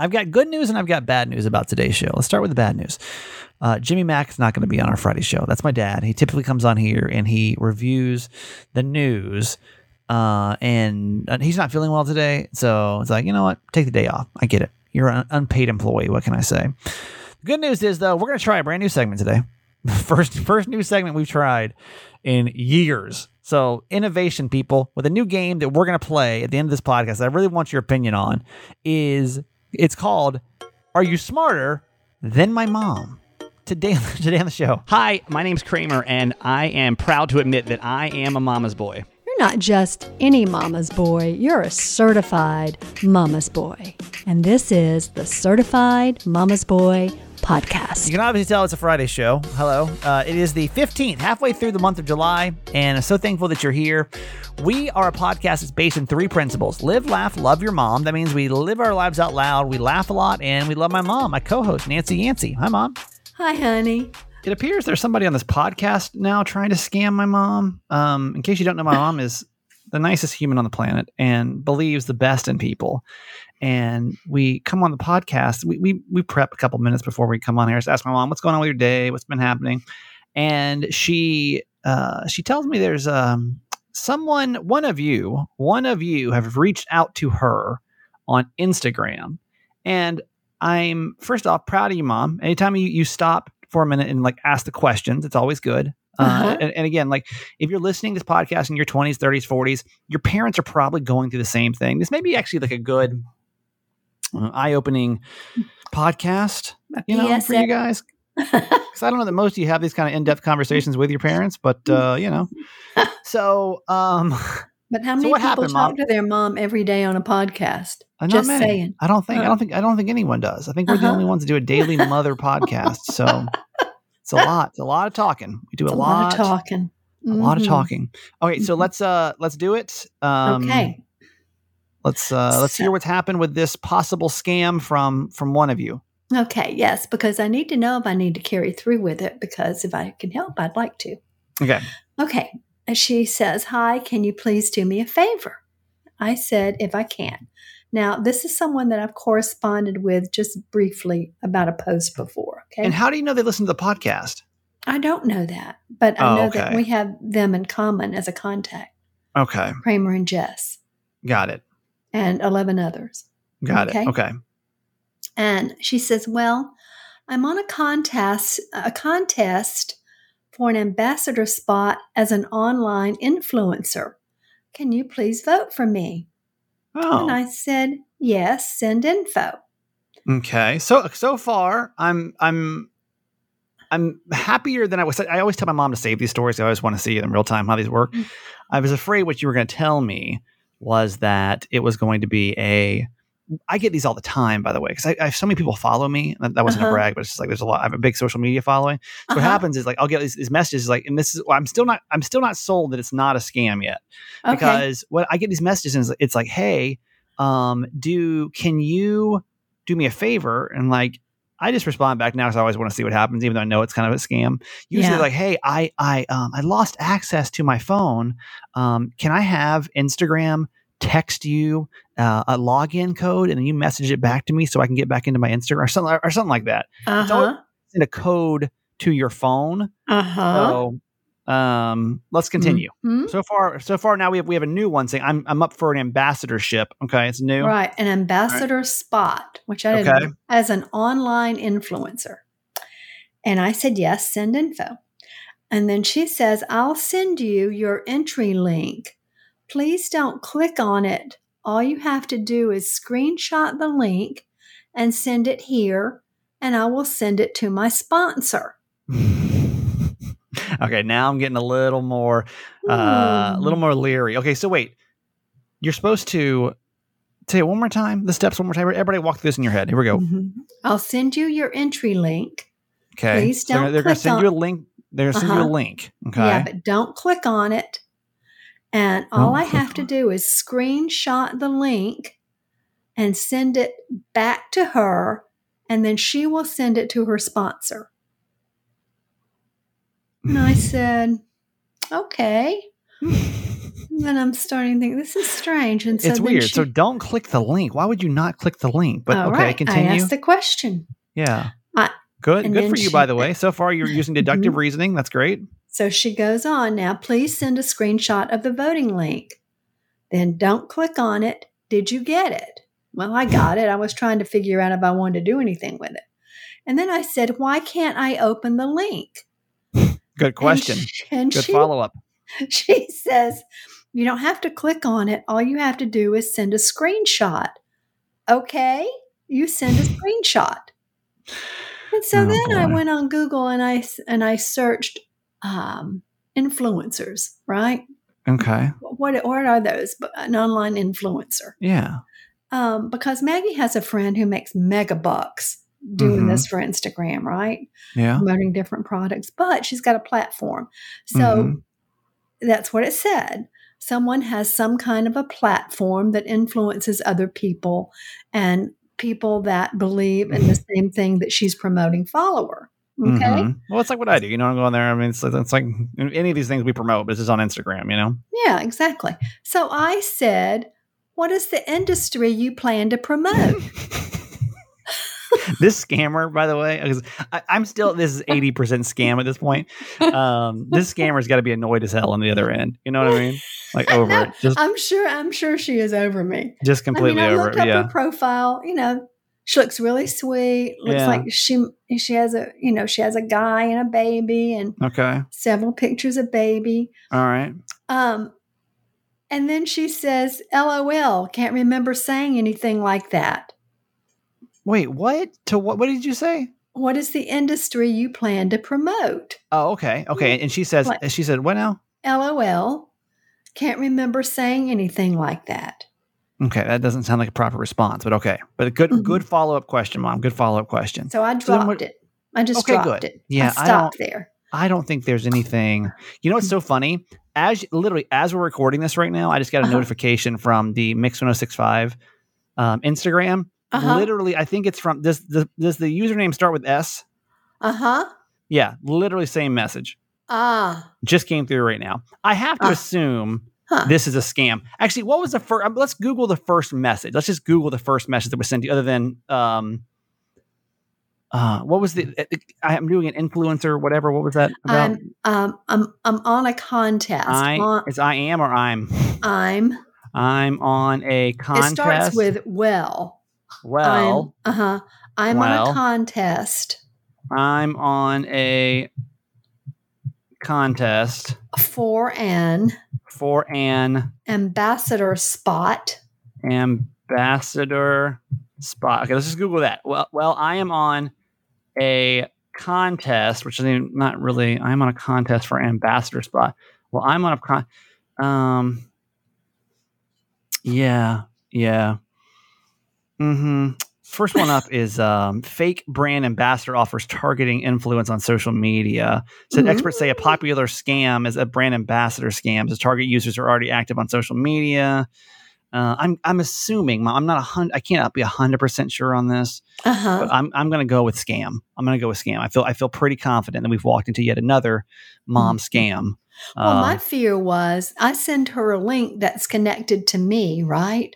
I've got good news and I've got bad news about today's show. Let's start with the bad news. Uh, Jimmy Mack is not going to be on our Friday show. That's my dad. He typically comes on here and he reviews the news. Uh, and uh, he's not feeling well today. So it's like, you know what? Take the day off. I get it. You're an unpaid employee. What can I say? The good news is, though, we're going to try a brand new segment today. first, first new segment we've tried in years. So innovation, people, with a new game that we're going to play at the end of this podcast. That I really want your opinion on. Is it's called "Are You Smarter Than My Mom?" Today, today on the show. Hi, my name's Kramer, and I am proud to admit that I am a mama's boy. You're not just any mama's boy, you're a certified mama's boy. And this is the Certified Mama's Boy podcast. You can obviously tell it's a Friday show. Hello. Uh, it is the 15th, halfway through the month of July, and I'm so thankful that you're here. We are a podcast that's based in three principles live, laugh, love your mom. That means we live our lives out loud, we laugh a lot, and we love my mom, my co host, Nancy Yancey. Hi, mom. Hi, honey. It appears there's somebody on this podcast now trying to scam my mom. Um, in case you don't know, my mom is the nicest human on the planet and believes the best in people and we come on the podcast. We, we, we prep a couple minutes before we come on here. So ask my mom, what's going on with your day? What's been happening? And she, uh, she tells me there's, um, someone, one of you, one of you have reached out to her on Instagram. And I'm first off proud of you, mom. Anytime you, you stop for a minute and like ask the questions, it's always good. Uh, uh-huh. and, and, again, like if you're listening to this podcast in your 20s, 30s, 40s, your parents are probably going through the same thing. This may be actually like a good uh, eye-opening podcast, you know, yes, for you guys. Because I don't know that most of you have these kind of in-depth conversations with your parents, but uh, you know. So, um, but how many so people happened, talk Mom? to their mom every day on a podcast? Uh, Just many. saying. I don't think. I don't think. I don't think anyone does. I think we're uh-huh. the only ones that do a daily mother podcast. So it's a lot. It's a lot of talking. We do a, a, lot, lot of talking. A mm-hmm. lot of talking. Okay, so mm-hmm. let's uh let's do it. Um, okay. Let's uh, let's hear what's happened with this possible scam from from one of you. Okay, yes, because I need to know if I need to carry through with it. Because if I can help, I'd like to. Okay. Okay. She says, "Hi, can you please do me a favor?" I said, "If I can." Now, this is someone that I've corresponded with just briefly about a post before. Okay. And how do you know they listen to the podcast? I don't know that, but I oh, know okay. that we have them in common as a contact. Okay. Kramer and Jess. Got it and 11 others. Got okay? it. Okay. And she says, "Well, I'm on a contest a contest for an ambassador spot as an online influencer. Can you please vote for me?" Oh. And I said, "Yes, send info." Okay. So so far, I'm I'm I'm happier than I was. I always tell my mom to save these stories. I always want to see in real time how these work. Mm. I was afraid what you were going to tell me was that it was going to be a I get these all the time, by the way, because I, I, have so many people follow me. That, that wasn't uh-huh. a brag, but it's just like there's a lot. I have a big social media following. So uh-huh. what happens is like I'll get these, these, messages like, and this is I'm still not I'm still not sold that it's not a scam yet, okay. because what I get these messages and it's like, hey, um, do can you do me a favor and like I just respond back now because I always want to see what happens, even though I know it's kind of a scam. Usually, yeah. like, "Hey, I I um I lost access to my phone. Um, can I have Instagram text you uh, a login code and then you message it back to me so I can get back into my Instagram or something or something like that. Uh-huh. Send a code to your phone. Uh-huh. So um, let's continue. Mm-hmm. So far, so far now we have we have a new one saying I'm I'm up for an ambassadorship. Okay, it's new. Right, an ambassador right. spot, which I did okay. as an online influencer. And I said yes, send info. And then she says, I'll send you your entry link please don't click on it. All you have to do is screenshot the link and send it here, and I will send it to my sponsor. okay, now I'm getting a little more, uh, a little more leery. Okay, so wait, you're supposed to say it one more time. The steps one more time. Everybody, walk through this in your head. Here we go. Mm-hmm. I'll send you your entry link. Okay, please don't. they're, they're going to send on. you a link. They're going to send uh-huh. you a uh-huh. link. Okay, yeah, but don't click on it. And all oh, I have to do is screenshot the link and send it back to her, and then she will send it to her sponsor. And I said, okay. Then I'm starting to think this is strange. And so it's weird. She, so don't click the link. Why would you not click the link? But okay, right. continue. I asked the question. Yeah. I, Good. Good for you, she, by the way. So far, you're using deductive mm-hmm. reasoning. That's great. So she goes on now. Please send a screenshot of the voting link. Then don't click on it. Did you get it? Well, I got it. I was trying to figure out if I wanted to do anything with it. And then I said, Why can't I open the link? Good question. And she, and Good she, follow up. She says, You don't have to click on it. All you have to do is send a screenshot. Okay. You send a screenshot. And so Oh, then I went on Google and I and I searched um, influencers, right? Okay. What what are those? An online influencer. Yeah. Um, because Maggie has a friend who makes mega bucks doing Mhm. this for Instagram, right? Yeah. Promoting different products, but she's got a platform. So Mhm. that's what it said. Someone has some kind of a platform that influences other people and people that believe in the same thing that she's promoting follower. Okay. Mhm. Well, it's like what I do. You know, I'm going there. I mean, it's, it's like any of these things we promote, but it's just on Instagram, you know? Yeah, exactly. So I said, What is the industry you plan to promote? this scammer, by the way, because I'm still, this is 80% scam at this point. Um, this scammer's got to be annoyed as hell on the other end. You know what I mean? Like over No, it. Just, I'm sure I'm sure she is over me. just completely I mean, I over looked it. up Yeah. her profile. You know, she looks really sweet. Looks Yeah. like she she has a you know she has a guy and a baby and Okay. several pictures of baby. All right. Um, and then she says, "LOL, can't remember saying anything like that." Wait, what? To what? What did you say? What is the industry you plan to promote? Oh, okay. Okay. And she says, What? she said, what now? LOL, can't remember saying anything like that. Okay. That doesn't sound like a proper response, but okay. But a good, Mhm. good follow up question, mom. Good follow up question. So I So dropped what- it. I just Okay, dropped good. it. Yeah, I I stopped there. I don't think there's anything. You know what's so funny? As literally as we're recording this right now, I just got a Uh-huh. notification from the Mix 1065 um, Instagram. Uh-huh. Literally, I think it's from does the does the username start with S? Uh huh. Yeah, literally same message. Ah. Just came through right now. I have to Ah. assume Huh. this is a scam. Actually, what was the first? Let's Google the first message. Let's just Google the first message that was sent to you, other than um, uh, what was the? I am doing an influencer, whatever. What was that about? I'm um I'm I'm on a contest. I On- it's I am or I'm. I'm. I'm on a contest. It starts with well. Well. Uh huh. I'm on Well. a contest I'm, on a contest for an for an ambassador spot. ambassador spot. Okay, let's just Google that. Well, well, I am on a contest, which is not really. I'm on a contest for ambassador spot. Well, I'm on a con. Um. Yeah. Yeah. Hmm. First one up is um, fake brand ambassador offers targeting influence on social media. So experts say a popular scam is a brand ambassador scam, as target users are already active on social media. Uh, I'm I'm assuming I'm not a hundred. I can't be a hundred percent sure on this, Uh huh. but I'm I'm going to go with scam. I'm going to go with scam. I feel I feel pretty confident that we've walked into yet another mom scam. Well, my Um, fear was I send her a link that's connected to me, right?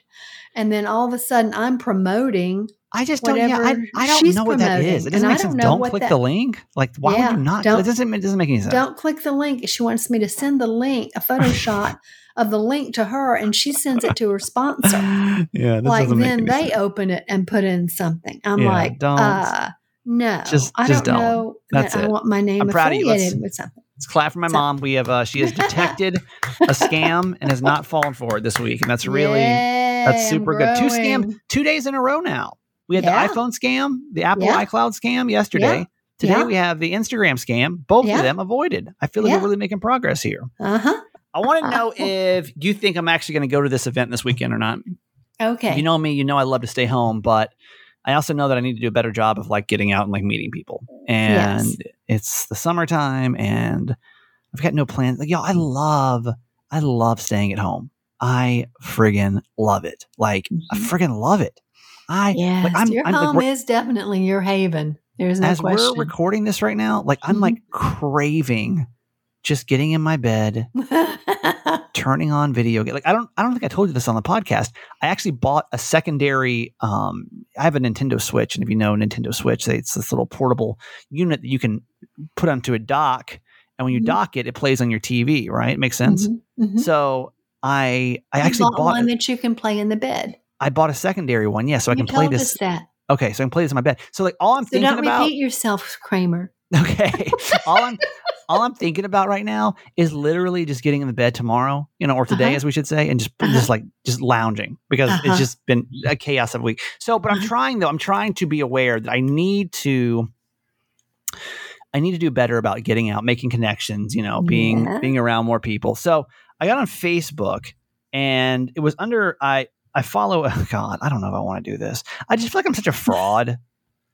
And then all of a sudden I'm promoting. I just don't. Yeah, I, I don't know what that is. It and doesn't I make don't sense. know Don't click that- the link. Like, why Yeah, would you not? don't- It doesn't. It doesn't make any sense. Don't click the link. She wants me to send the link, a Photoshop of the link to her, and she sends it to her sponsor. yeah, like then they sense. open it and put in something. I'm Yeah, like, don't. uh, no, Just- I don't don't. know That's that I want my name I'm proud of you. Affiliated with something. Let's clap for my mom. We have. Uh, she has detected a scam and has not fallen for it this week, and that's really Yay, that's super good. Two scam two days in a row now. We had Yeah. the iPhone scam, the Apple Yeah. iCloud scam yesterday. Today Yeah. we have the Instagram scam. Both of them avoided. I feel like we're really making progress here. Uh huh. I want to know if you think I'm actually going to go to this event this weekend or not. Okay. You know me, you know I love to stay home, but I also know that I need to do a better job of like getting out and like meeting people. And Yes. It's the summertime and I've got no plans. Like, y'all, I love, I love staying at home. I friggin' love it. Like, I Mhm. friggin' love it. I, yes, like, I'm, your I'm home we're- is definitely your haven. There's no as question. we're recording this right now, like, I'm Mhm. like craving just getting in my bed, turning on video game. Like I don't I don't think I told you this on the podcast. I actually bought a secondary um I have a Nintendo Switch and if you know Nintendo Switch, it's this little portable unit that you can put onto a dock and when you mm-hmm. dock it it plays on your TV, right? It makes sense. Mm-hmm. Mm-hmm. So I I you actually bought, bought one that you can play in the bed. I bought a secondary one, yeah, so you I can play this. that. Okay, so I can play this in my bed. So like all I'm so thinking don't about. repeat yourself, Kramer. Okay, all I'm all I'm thinking about right now is literally just getting in the bed tomorrow, you know, or today, uh-huh. as we should say, and just uh-huh. just like just lounging because uh-huh. it's just been a chaos of a week. So, but I'm uh-huh. trying though. I'm trying to be aware that I need to. I need to do better about getting out, making connections, you know, being yeah. being around more people. So I got on Facebook and it was under I I follow oh God, I don't know if I want to do this. I just feel like I'm such a fraud.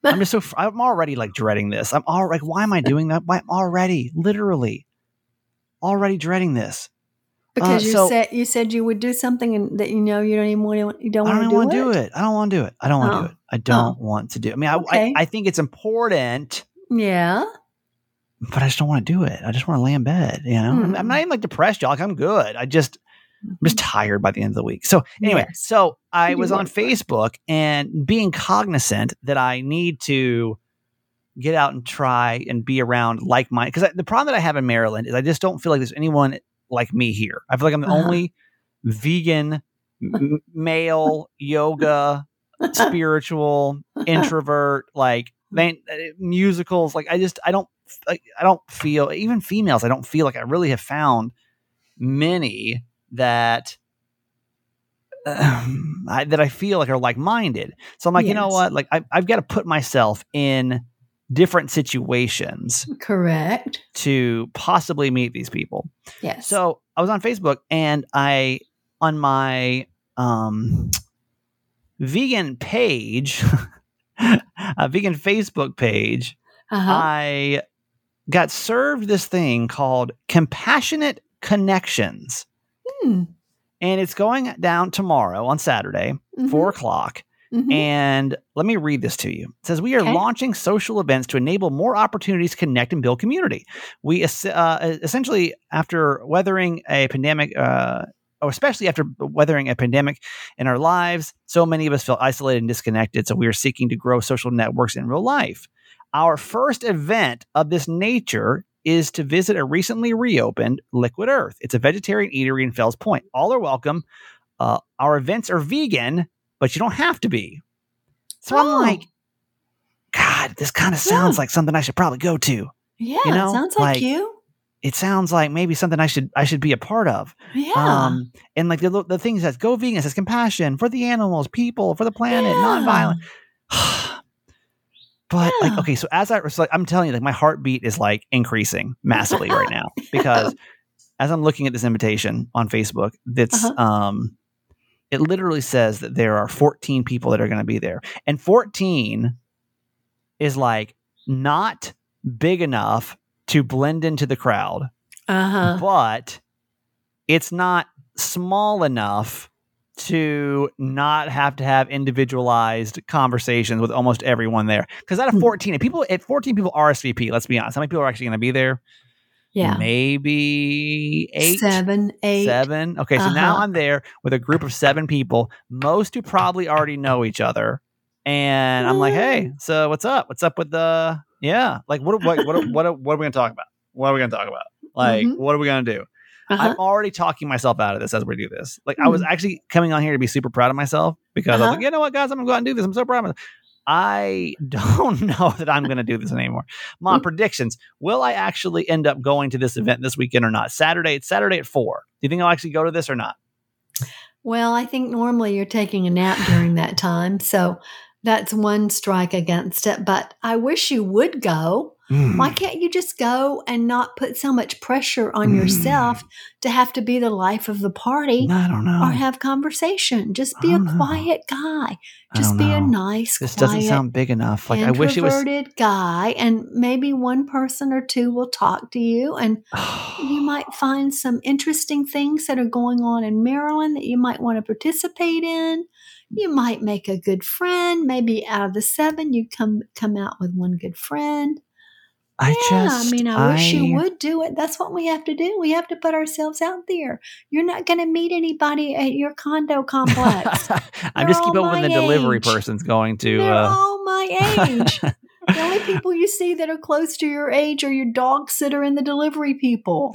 I'm just so I'm already like dreading this. I'm all like, why am I doing that? Why I'm already, literally, already dreading this. Because uh, you so, said you said you would do something and that you know you don't even want to you don't want to do, do, it. I don't want to do it. I don't want to oh. do it. I don't oh. want to do. It. I mean, I, okay. I I think it's important. Yeah. But I just don't want to do it. I just want to lay in bed. You know, mm. I'm, not even like depressed, y'all. Like, I'm good. I just I'm just mm-hmm. tired by the end of the week. So anyway, yes. so I was on Facebook and being cognizant that I need to get out and try and be around like minded because the problem that I have in Maryland is I just don't feel like there's anyone like me here. I feel like I'm the uh-huh. only vegan m- male yoga spiritual introvert like man, uh, musicals like I just I don't like I don't feel even females I don't feel like I really have found many that um, I, that I feel like are like minded. So I'm like, yes. you know what? Like I, I've got to put myself in different situations. Correct. To possibly meet these people. Yes. So I was on Facebook and I on my um vegan page, a vegan Facebook page, uh-huh. I got served this thing called compassionate connections. Hmm. And it's going down tomorrow on Saturday, mm-hmm. four o'clock. Mm-hmm. And let me read this to you. It says, We are okay. launching social events to enable more opportunities to connect and build community. We uh, essentially, after weathering a pandemic, uh, or especially after weathering a pandemic in our lives, so many of us feel isolated and disconnected. So we are seeking to grow social networks in real life. Our first event of this nature is to visit a recently reopened Liquid Earth. It's a vegetarian eatery in Fells Point. All are welcome. Uh, our events are vegan, but you don't have to be. So oh. I'm like, God, this kind of sounds yeah. like something I should probably go to. Yeah, you know? sounds like, like, you. It sounds like maybe something I should I should be a part of. Yeah. Um, and like the the things that go vegan says compassion for the animals, people, for the planet, yeah. non-violent. But yeah. like, okay, so as I was like, I'm telling you, like my heartbeat is like increasing massively right now because as I'm looking at this invitation on Facebook, that's uh-huh. um, it literally says that there are 14 people that are going to be there, and 14 is like not big enough to blend into the crowd, uh-huh. but it's not small enough to not have to have individualized conversations with almost everyone there. Because out of hmm. 14, if people at 14 people RSVP, let's be honest, how many people are actually going to be there? Yeah. Maybe eight, seven, eight, seven. Okay. So uh-huh. now I'm there with a group of seven people, most who probably already know each other. And I'm like, hey, so what's up? What's up with the, yeah, like what, what, what, what, what, are we going to talk about? What are we going to talk about? Like, mm-hmm. what are we going to do? Uh-huh. I'm already talking myself out of this as we do this. Like mm-hmm. I was hmm. actually coming on here to be super proud of myself because uh-huh. I was uh-huh. like, you know what, guys, I'm gonna go out and do this. I'm so proud of myself. I don't know that I'm going to do this anymore. Mom, mm-hmm. predictions. Will I actually end up going to this event this weekend or not? Saturday, it's Saturday at four. Do you think I'll actually go to this or not? Well, I think normally you're taking a nap during that time. So that's one strike against it. But I wish you would go. Mm. Why can't you just go and not put so much pressure on mm. yourself to have to be the life of the party? I don't know. Or have conversation. Just be a know. quiet guy. Just be know. a nice, this quiet, doesn't sound big enough. Like I wish it was guy, and maybe one person or two will talk to you, and you might find some interesting things that are going on in Maryland that you might want to participate in. You might make a good friend. Maybe out of the seven, you come come out with one good friend I just, I mean, I, wish you would do it. That's what we have to do. We have to put ourselves out there. You're not going to meet anybody at your condo complex. I'm just keep hoping the delivery person's going to. They're uh... all my age. the only people you see that are close to your age are your dog sitter and the delivery people.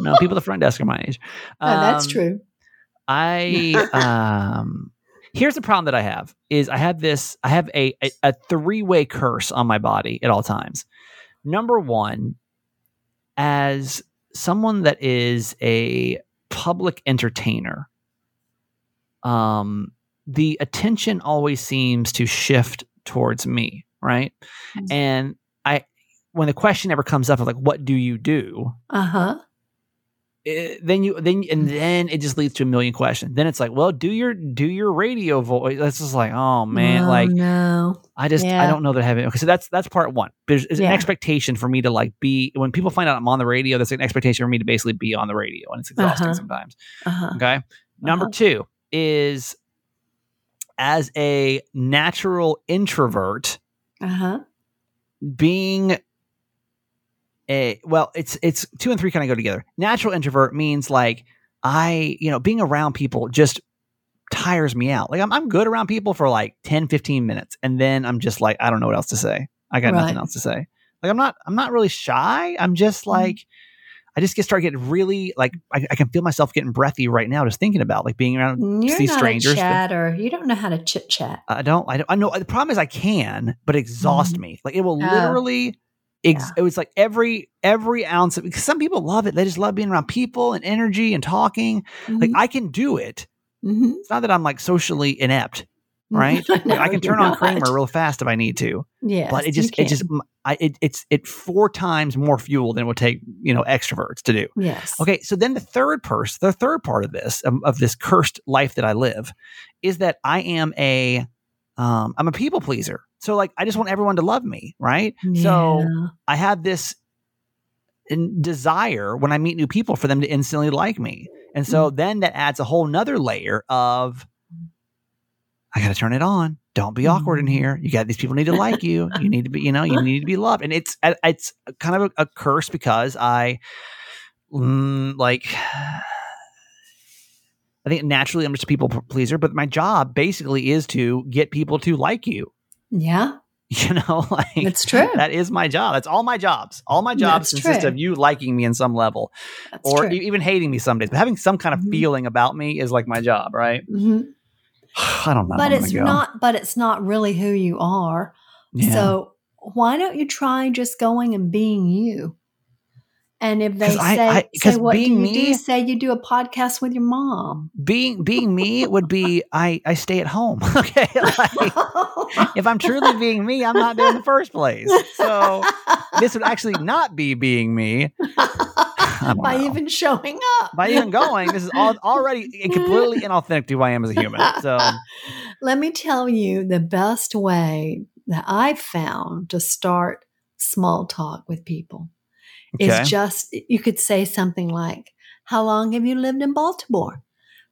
no, people at the front desk are my age. Um, no, that's true. I um here's the problem that I have is I have this I have a a, a three way curse on my body at all times. Number one, as someone that is a public entertainer, um, the attention always seems to shift towards me, right? Mm-hmm. And I, when the question ever comes up of like, "What do you do?" Uh huh. Eh, then you then and then it just leads to a million questions. Then it's like, well, do your do your radio voice. That's just like, oh man, oh, like no. I just yeah. I don't know that I have it. Okay, so that's that's part one. There's, there's yeah. an expectation for me to like be when people find out I'm on the radio. There's an expectation for me to basically be on the radio, and it's exhausting uh-huh. sometimes. Uh-huh. Okay. Number uh-huh. two is as a natural introvert, uh-huh. being a well, it's it's two and three kind of go together. Natural introvert means like I, you know, being around people just tires me out. Like I'm I'm good around people for like 10, 15 minutes. And then I'm just like, I don't know what else to say. I got right. nothing else to say. Like I'm not I'm not really shy. I'm just mm-hmm. like. I just get start getting really like I, I, can feel myself getting breathy right now just thinking about like being around You're these not strangers. A chatter. You don't know how to chit chat. I don't. I don't. I know. The problem is I can, but exhaust mm-hmm. me. Like it will oh. literally Ex- yeah. It was like every every ounce of because some people love it. They just love being around people and energy and talking. Mm-hmm. Like I can do it. Mm-hmm. It's not that I'm like socially inept, right? no, like, I can turn on Kramer real fast if I need to. Yeah, but it just it just I, it, it's it four times more fuel than it would take you know extroverts to do. Yes. Okay, so then the third person, the third part of this of, of this cursed life that I live, is that I am a um, I'm a people pleaser. So like I just want everyone to love me, right? Yeah. So I have this desire when I meet new people for them to instantly like me. And so mm. then that adds a whole nother layer of I gotta turn it on. Don't be awkward in mm. here. You got these people need to like you. You need to be, you know, you need to be loved. And it's it's kind of a, a curse because I mm, like I think naturally I'm just a people pleaser, but my job basically is to get people to like you. Yeah. You know, like it's true. That is my job. That's all my jobs. All my jobs That's consist true. of you liking me in some level, That's or true. even hating me some days. But having some kind of mm-hmm. feeling about me is like my job, right? Mm-hmm. I don't know. But it's go. not. But it's not really who you are. Yeah. So why don't you try just going and being you? And if they say, I, I, say what being do you me, do? Say you do a podcast with your mom. Being being me would be I I stay at home. okay, like, if I'm truly being me, I'm not there in the first place. So this would actually not be being me. By know. even showing up. By even going, this is all, already completely inauthentic to who I am as a human. So let me tell you the best way that I've found to start small talk with people okay. is just you could say something like, "How long have you lived in Baltimore?"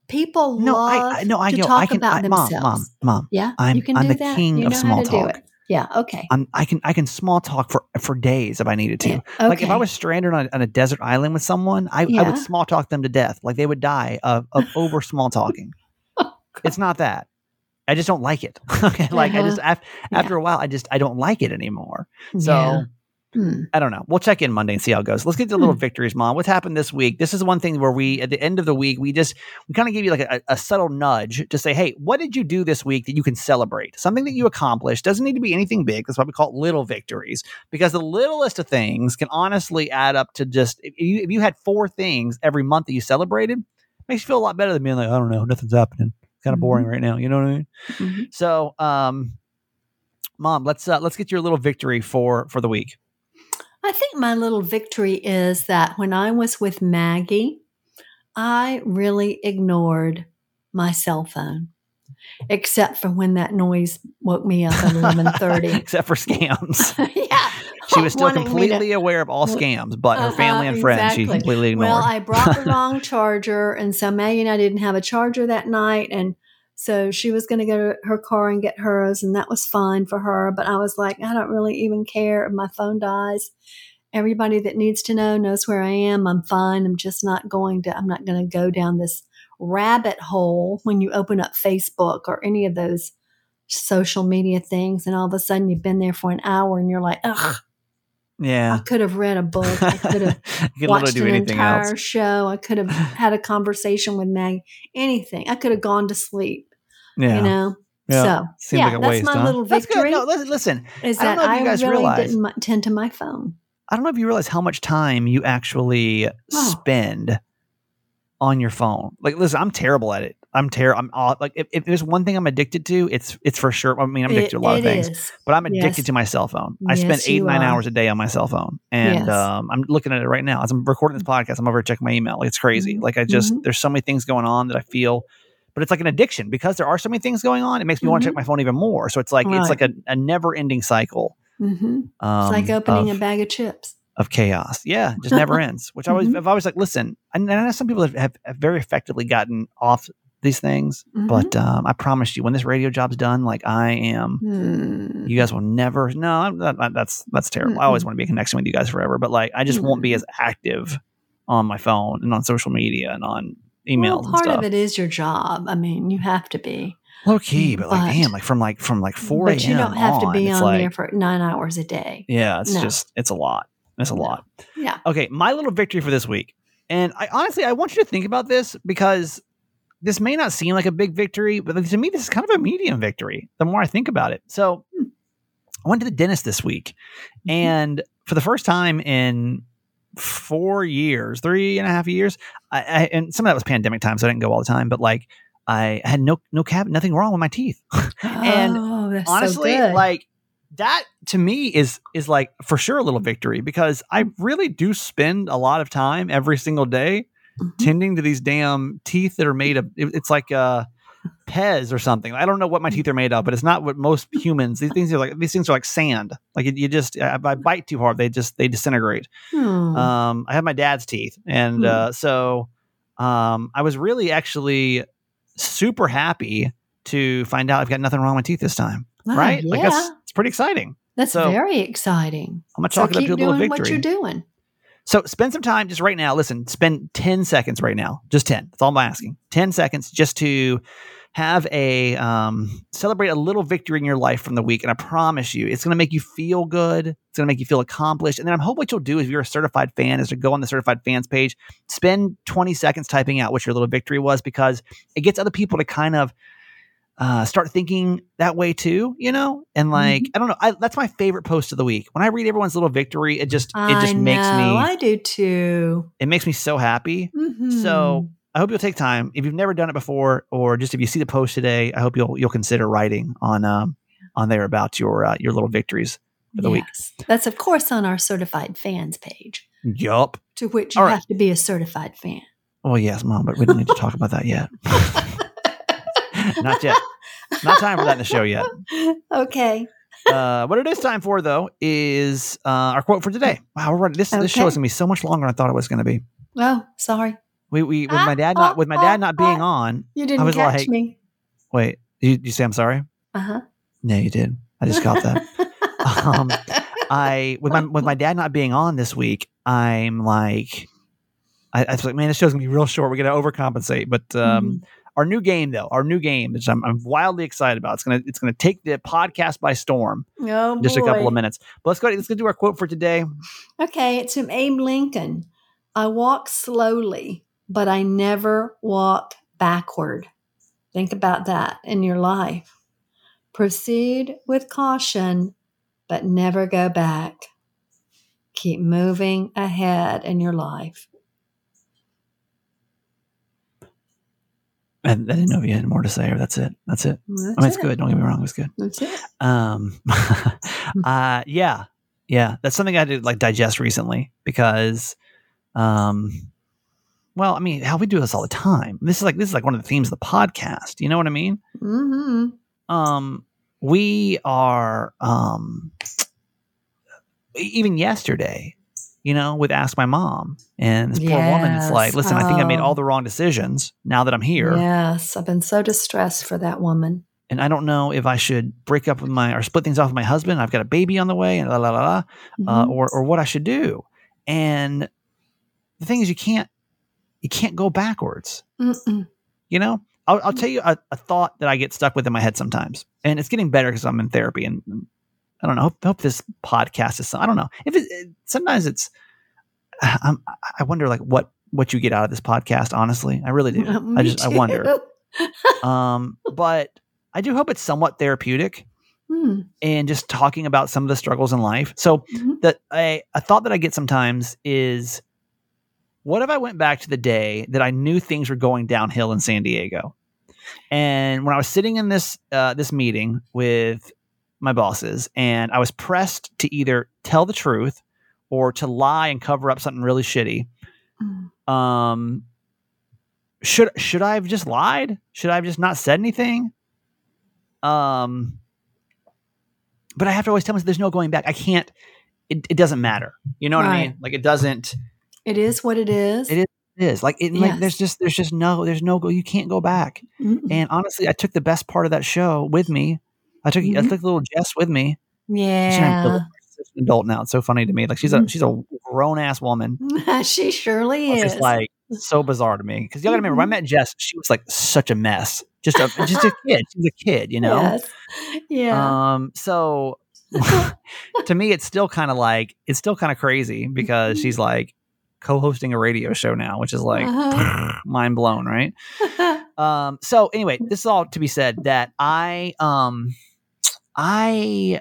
People no, love I, I, no, I, to know, talk I can, about I, themselves. Mom, mom, mom. Yeah, I'm, you can I'm do the that. king you of small talk. Yeah. Okay. I'm, I can I can small talk for for days if I needed to. Yeah, okay. Like if I was stranded on, on a desert island with someone, I, yeah. I would small talk them to death. Like they would die of, of over small talking. oh, it's not that. I just don't like it. okay. Like uh-huh. I just after, after yeah. a while, I just I don't like it anymore. So Hmm. I don't know. We'll check in Monday and see how it goes. Let's get to the little hmm. victories, Mom. What's happened this week? This is one thing where we, at the end of the week, we just we kind of give you like a, a, subtle nudge to say, "Hey, what did you do this week that you can celebrate? Something that you accomplished doesn't need to be anything big. That's why we call it little victories because the littlest of things can honestly add up to just if you, if you had four things every month that you celebrated, makes you feel a lot better than being like, I don't know, nothing's happening. It's kind of mm-hmm. boring right now. You know what I mean? Mm-hmm. So, um, Mom, let's uh, let's get your little victory for for the week. I think my little victory is that when I was with Maggie, I really ignored my cell phone, except for when that noise woke me up at eleven thirty. except for scams. yeah. She was still completely to, aware of all scams, but her uh-huh, family and friends exactly. she completely ignored. Well, I brought the wrong charger, and so Maggie and I didn't have a charger that night, and So she was going to go to her car and get hers, and that was fine for her. But I was like, I don't really even care if my phone dies. Everybody that needs to know knows where I am. I'm fine. I'm just not going to, I'm not going to go down this rabbit hole when you open up Facebook or any of those social media things. And all of a sudden you've been there for an hour and you're like, ugh. Yeah. I could have read a book. I could have watched an entire else. show. I could have had a conversation with Meg. Anything. I could have gone to sleep. Yeah. You know? Yeah. So, Seems yeah, like that's waste, my huh? little victory. No, listen, is that I, I really realize. didn't tend to my phone. I don't know if you realize how much time you actually oh. spend on your phone. Like, listen, I'm terrible at it. I'm terrible. I'm all, like, if, if, there's one thing I'm addicted to, it's it's for sure. I mean, I'm addicted it, to a lot of things, is. but I'm addicted yes. to my cell phone. I yes, spend eight nine are. hours a day on my cell phone, and yes. um, I'm looking at it right now as I'm recording this podcast. I'm over checking my email. Like, it's crazy. Mm-hmm. Like, I just mm-hmm. there's so many things going on that I feel. But it's like an addiction because there are so many things going on. It makes me mm-hmm. want to check my phone even more. So it's like right. it's like a, a never ending cycle. Mm-hmm. Um, it's like opening of, a bag of chips of chaos. Yeah, just never ends. Which I always, mm-hmm. I've always like, listen, and I know some people have, have, have very effectively gotten off these things, mm-hmm. but um, I promise you, when this radio job's done, like I am, mm. you guys will never. No, that, that's that's terrible. Mm-hmm. I always want to be in connection with you guys forever, but like I just won't be as active on my phone and on social media and on emails. Well, part of it is your job. I mean, you have to be. Low key, but, but like damn, like from like from like four a.m. But you don't have on, to be on like, there for nine hours a day. Yeah, it's no. just it's a lot. It's a no. lot. Yeah. Okay, my little victory for this week. And I honestly I want you to think about this because this may not seem like a big victory, but to me this is kind of a medium victory the more I think about it. So hmm. I went to the dentist this week mm-hmm. and for the first time in four years, three and a half years, I, I, and some of that was pandemic time, so I didn't go all the time, but like I had no no cab, nothing wrong with my teeth. and oh, honestly, so like that to me is is like for sure a little victory because I really do spend a lot of time every single day mm-hmm. tending to these damn teeth that are made of. It, it's like uh, Pez or something. I don't know what my teeth are made of, but it's not what most humans. These things are like these things are like sand. Like you, you just if I bite too hard, they just they disintegrate. Hmm. Um, I have my dad's teeth, and hmm. uh, so um, I was really actually super happy to find out I've got nothing wrong with teeth this time. Ah, right? Yeah. Like that's it's pretty exciting. That's so, very exciting. I'm gonna chalk so it up to a little victory. What you're doing. So spend some time just right now. Listen, spend 10 seconds right now. Just 10. That's all I'm asking. 10 seconds just to have a um, celebrate a little victory in your life from the week. And I promise you, it's going to make you feel good. It's going to make you feel accomplished. And then I'm hope what you'll do if you're a certified fan is to go on the certified fans page, spend 20 seconds typing out what your little victory was because it gets other people to kind of uh, start thinking that way too, you know? And like, mm-hmm. I don't know, I, that's my favorite post of the week. When I read everyone's little victory, it just it just I makes know, me I do too. It makes me so happy. Mm-hmm. So I hope you'll take time. If you've never done it before, or just if you see the post today, I hope you'll you'll consider writing on um on there about your uh, your little victories for the yes. week. That's of course on our certified fans page. Yup. To which you All have right. to be a certified fan. Oh yes, mom, but we don't need to talk about that yet. Not yet. Not time for that in the show yet. Okay. uh, what it is time for though is uh, our quote for today. Wow, we're running, this okay. this show is gonna be so much longer than I thought it was gonna be. Oh, sorry. We we with ah, my dad not with my dad not being on. You didn't I was catch like, me. Wait, you you say I'm sorry? Uh huh. No, you did. I just got that. um, I with my with my dad not being on this week, I'm like, I, I was like, man, this show's gonna be real short. We're gonna overcompensate, but um, mm our new game, though, our new game, which I'm, I'm wildly excited about. It's gonna it's gonna take the podcast by storm. Oh, just a couple of minutes. But let's go. Let's go do our quote for today. Okay, it's from Abe Lincoln. I walk slowly, but I never walk backward. Think about that in your life. Proceed with caution, but never go back. Keep moving ahead in your life. I, I, didn't know if you had more to say, or that's it. That's it. That's I mean, it's it. good. Don't get me wrong, it's good. That's it. Um, uh, yeah, yeah, that's something I did like digest recently because, um, well, I mean, how we do this all the time. This is like this is like one of the themes of the podcast. You know what I mean? Mm-hmm. Um, we are um, even yesterday you know, with Ask My Mom. And this poor woman is like, listen, oh. I think I made all the wrong decisions now that I'm here. Yes, I've been so distressed for that woman. And I don't know if I should break up with my or split things off with my husband. I've got a baby on the way, and la la la, la uh, mm-hmm. uh, or or what I should do. And the thing is, you can't you can't go backwards. Mm-mm. You know, I'll, I'll, tell you a, a, thought that I get stuck with in my head sometimes, and it's getting better because I'm in therapy. And I don't know. Hope, hope this podcast is. I don't know if it, it sometimes it's. I'm, I wonder like what what you get out of this podcast. Honestly, I really do. I just too. I wonder. um, but I do hope it's somewhat therapeutic. Hmm. And just talking about some of the struggles in life. So mm-hmm. that a, a thought that I get sometimes is what if I went back to the day that I knew things were going downhill in San Diego? And when I was sitting in this uh, this meeting with my bosses, and I was pressed to either tell the truth or to lie and cover up something really shitty. Mm. Um, should should I have just lied? Should I have just not said anything? Um, but I have to always tell myself there's no going back. I can't. It, it doesn't matter. You know what right. I mean? Like it doesn't. It is what it is. It is it is. Like it, yes. like there's just there's just no there's no go you can't go back. Mm and honestly i took the best part of that show with me. I took mm-hmm. i took little jess with me. Yeah. she's an adult now. It's so funny to me. Like she's a mm-hmm. she's a grown-ass woman. She surely is. it's like so bizarre to me. Because you gotta remember when i met jess she was like such a mess. Just a just a kid. She's a kid you know? Yes. yeah. Um so to me it's still kind of like it's still kind of crazy because mm-hmm. she's like co-hosting a radio show now, which is like uh-huh. mind blown, right? um, so anyway, this is all to be said that I um I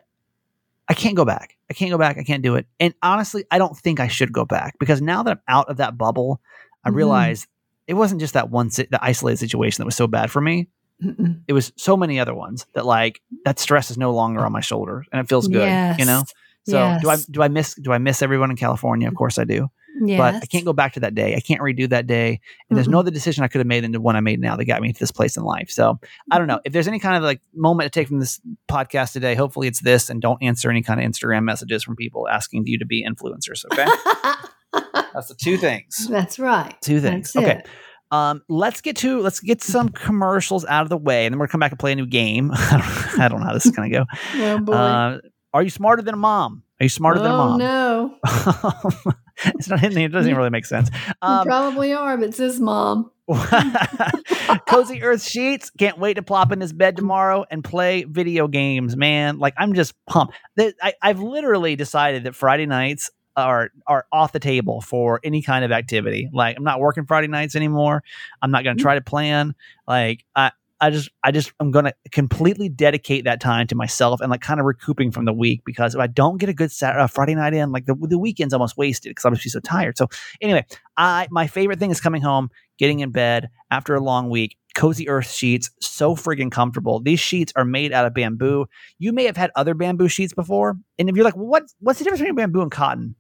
I can't go back. I can't go back. I can't do it. And honestly, I don't think I should go back because now that I'm out of that bubble, I mm-hmm. realize it wasn't just that one si- the isolated situation that was so bad for me. Mm-mm. It was so many other ones that like that stress is no longer on my shoulders and it feels good, yes. you know? So yes. do I do I miss do I miss everyone in California? Of course I do. Yes. But I can't go back to that day. I can't redo that day. And mm-hmm. there's no other decision I could have made than the one I made now that got me to this place in life. So I don't know. If there's any kind of like moment to take from this podcast today, hopefully it's this and don't answer any kind of Instagram messages from people asking you to be influencers. Okay. That's the two things. That's right. Two things. That's okay. It. Um, let's get to let's get some commercials out of the way, and then we're gonna come back and play a new game. I don't know how this is gonna go. oh boy. Uh, are you smarter than a mom? Are you smarter oh, than mom? No. it's not. It doesn't really make sense. Um, you probably are, but it says mom. Cozy Earth Sheets. Can't wait to plop in this bed tomorrow and play video games, man. Like I'm just pumped. I, I've literally decided that Friday nights are are off the table for any kind of activity. Like I'm not working Friday nights anymore. I'm not going to mm. try to plan. Like I I just, I just, I'm going to completely dedicate that time to myself and like kind of recouping from the week because if I don't get a good Saturday, uh, Friday night in, like the, the weekend's almost wasted because I'm just so tired. So anyway, I, my favorite thing is coming home, getting in bed after a long week. Cozy Earth sheets, so friggin' comfortable. These sheets are made out of bamboo. You may have had other bamboo sheets before, and if you're like, well, what, what's the difference between bamboo and cotton?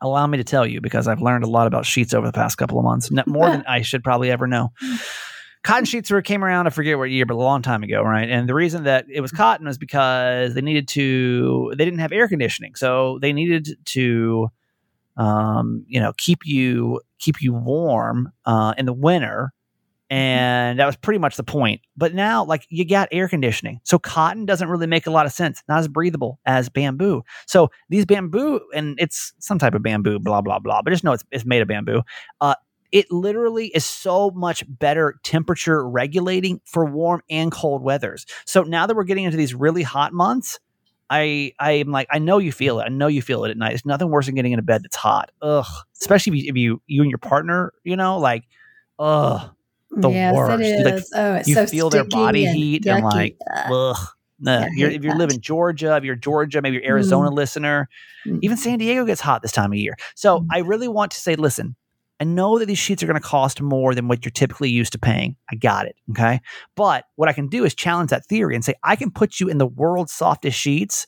Allow me to tell you because I've learned a lot about sheets over the past couple of months, more than I should probably ever know. cotton sheets were came around. I forget what year, but a long time ago, right? And the reason that it was cotton was because they needed to. They didn't have air conditioning, so they needed to, um, you know, keep you keep you warm uh, in the winter. And that was pretty much the point. But now, like, you got air conditioning. So, cotton doesn't really make a lot of sense, not as breathable as bamboo. So, these bamboo, and it's some type of bamboo, blah, blah, blah, but just know it's, it's made of bamboo. Uh, it literally is so much better temperature regulating for warm and cold weathers. So now that we're getting into these really hot months, I I am like I know you feel it. I know you feel it at night. It's nothing worse than getting in a bed that's hot. Ugh. Especially if you, if you you and your partner, you know, like ugh, the yes, worst. It is. Like, oh, it's you so feel their body and heat yucky. and like ugh. Nah, you're, if you live in Georgia, if you're Georgia, maybe you're Arizona mm. listener, mm. even San Diego gets hot this time of year. So mm. I really want to say, listen, I know that these sheets are going to cost more than what you're typically used to paying. I got it. Okay. But what I can do is challenge that theory and say, I can put you in the world's softest sheets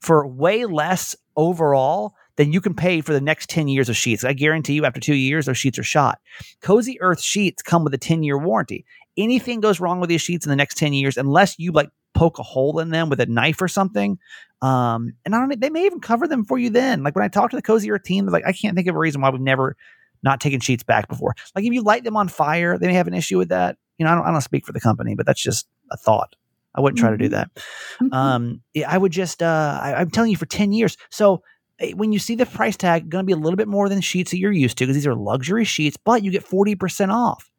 for way less overall than you can pay for the next 10 years of sheets. I guarantee you, after two years, those sheets are shot. Cozy Earth sheets come with a 10 year warranty. Anything goes wrong with these sheets in the next 10 years, unless you like poke a hole in them with a knife or something. Um, and I don't. They may even cover them for you then. Like when I talk to the Cozy Earth team, they're like, I can't think of a reason why we've never not taken sheets back before. Like if you light them on fire, they may have an issue with that. You know, I don't, I don't speak for the company, but that's just a thought. I wouldn't try to do mm-hmm. that. Mm-hmm. Um, I would just, uh, I, am telling you for 10 years. So eh, when you see the price tag, going to be a little bit more than sheets that you're used to because these are luxury sheets, but you get 40% off.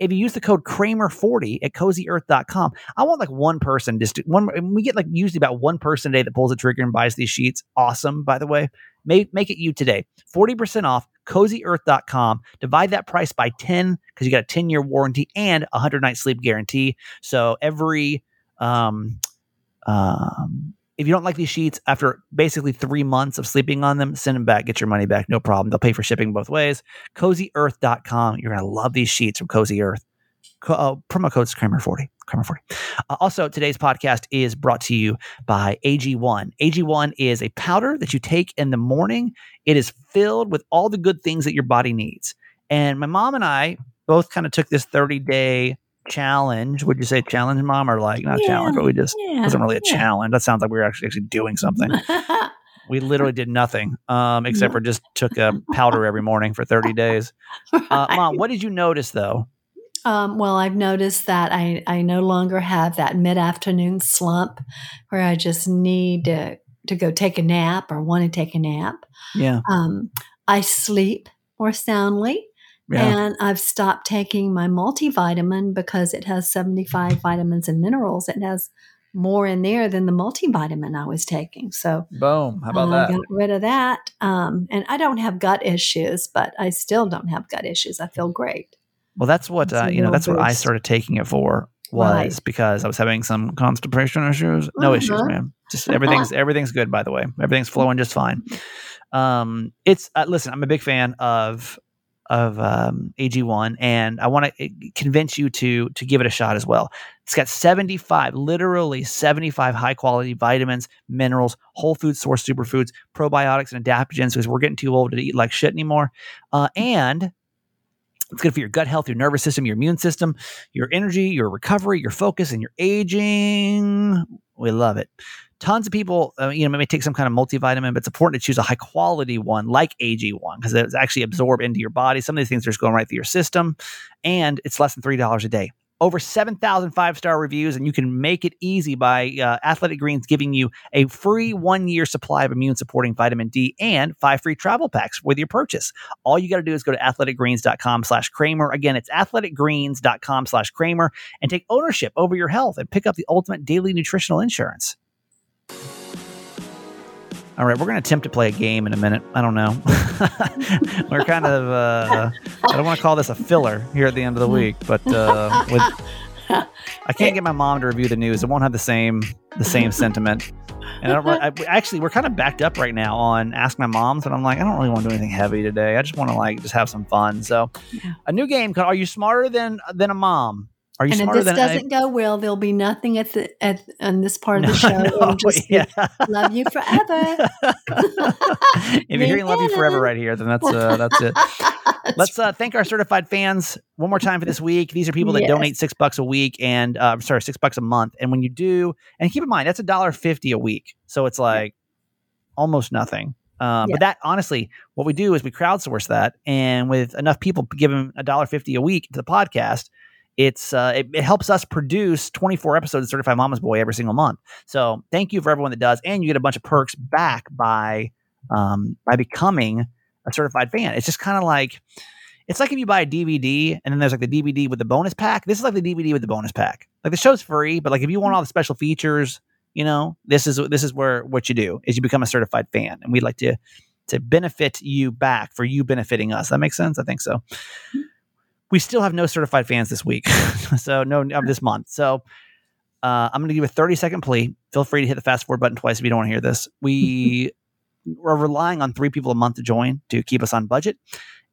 If you use the code Kramer40 at cozyearth.com, I want like one person just to, one. We get like usually about one person a day that pulls the trigger and buys these sheets. Awesome, by the way. Make, make it you today. 40% off cozyearth.com. Divide that price by 10 because you got a 10 year warranty and a 100 night sleep guarantee. So every, um, um, if you don't like these sheets after basically three months of sleeping on them, send them back, get your money back, no problem. They'll pay for shipping both ways. CozyEarth.com. You're going to love these sheets from Cozy Earth. Co- uh, promo code Kramer40. Kramer40. Uh, also, today's podcast is brought to you by AG1. AG1 is a powder that you take in the morning. It is filled with all the good things that your body needs. And my mom and I both kind of took this 30 day challenge. Would you say challenge, mom, or like not yeah, challenge, but we just yeah, wasn't really a yeah. challenge. That sounds like we were actually actually doing something. we literally did nothing um, except for just took a powder every morning for 30 days. Uh, mom, what did you notice though? Um, well, I've noticed that I, I no longer have that mid afternoon slump where I just need to, to go take a nap or want to take a nap. Yeah. Um, I sleep more soundly. Yeah. And I've stopped taking my multivitamin because it has 75 vitamins and minerals. It has more in there than the multivitamin I was taking. So, boom. How about uh, that? Got rid of that. Um, and I don't have gut issues, but I still don't have gut issues. I feel great. Well, that's what, uh, you know, that's what I started taking it for was right. because I was having some constipation issues. No uh-huh. issues, man. Just everything's, everything's good, by the way. Everything's flowing just fine. Um, it's, uh, listen, I'm a big fan of of um, AG1, and I want to eh, convince you to to give it a shot as well. It's got 75, literally 75 high quality vitamins, minerals, whole food source superfoods, probiotics, and adaptogens because we're getting too old to eat like shit anymore. Uh, and it's good for your gut health, your nervous system, your immune system, your energy, your recovery, your focus, and your aging. We love it tons of people, uh, you know, may take some kind of multivitamin, but it's important to choose a high quality one like AG1 because it's actually absorbed into your body. Some of these things are just going right through your system, and it's less than $3 a day. Over 7,000 five star reviews, and you can make it easy by uh, Athletic Greens giving you a free one year supply of immune supporting vitamin D and five free travel packs with your purchase. All you got to do is go to athleticgreens.com slash Kramer. Again, it's athleticgreens.com slash Kramer and take ownership over your health and pick up the ultimate daily nutritional insurance. All right, we're going to attempt to play a game in a minute. I don't know. we're kind of, uh, I don't want to call this a filler here at the end of the week, but uh, with, I can't get my mom to review the news. It won't have the same the same sentiment. And I don't I, actually, we're kind of backed up right now on Ask My Moms, and I'm like, I don't really want to do anything heavy today. I just want to like just have some fun. So, a new game called "Are You Smarter Than Than a Mom?" Are you and if this doesn't I... go well, there'll be nothing at the at on this part of the show. No, just yeah. love you forever. if you're hearing "Love You Forever" right here, then that's uh, that's it. Let's uh, thank our certified fans one more time for this week. These are people that yes. donate six bucks a week and uh, sorry, six bucks a month. And when you do, and keep in mind that's a dollar fifty a week, so it's like almost nothing. Uh, yeah. But that honestly, what we do is we crowdsource that, and with enough people giving a dollar fifty a week to the podcast, it's uh, it, it, helps us produce 24 episodes of Certified Mama's Boy every single month. So thank you for everyone that does, and you get a bunch of perks back by um, by becoming a certified fan. It's just kind of like it's like if you buy a DVD and then there's like the DVD with the bonus pack. This is like the DVD with the bonus pack. Like the show's free, but like if you want all the special features, you know, this is this is where what you do is you become a certified fan, and we'd like to to benefit you back for you benefiting us. That makes sense. I think so. We still have no certified fans this week. so no of this month. So uh, I'm going to give a 30 second plea. Feel free to hit the fast forward button twice if you don't want to hear this. We are relying on three people a month to join to keep us on budget.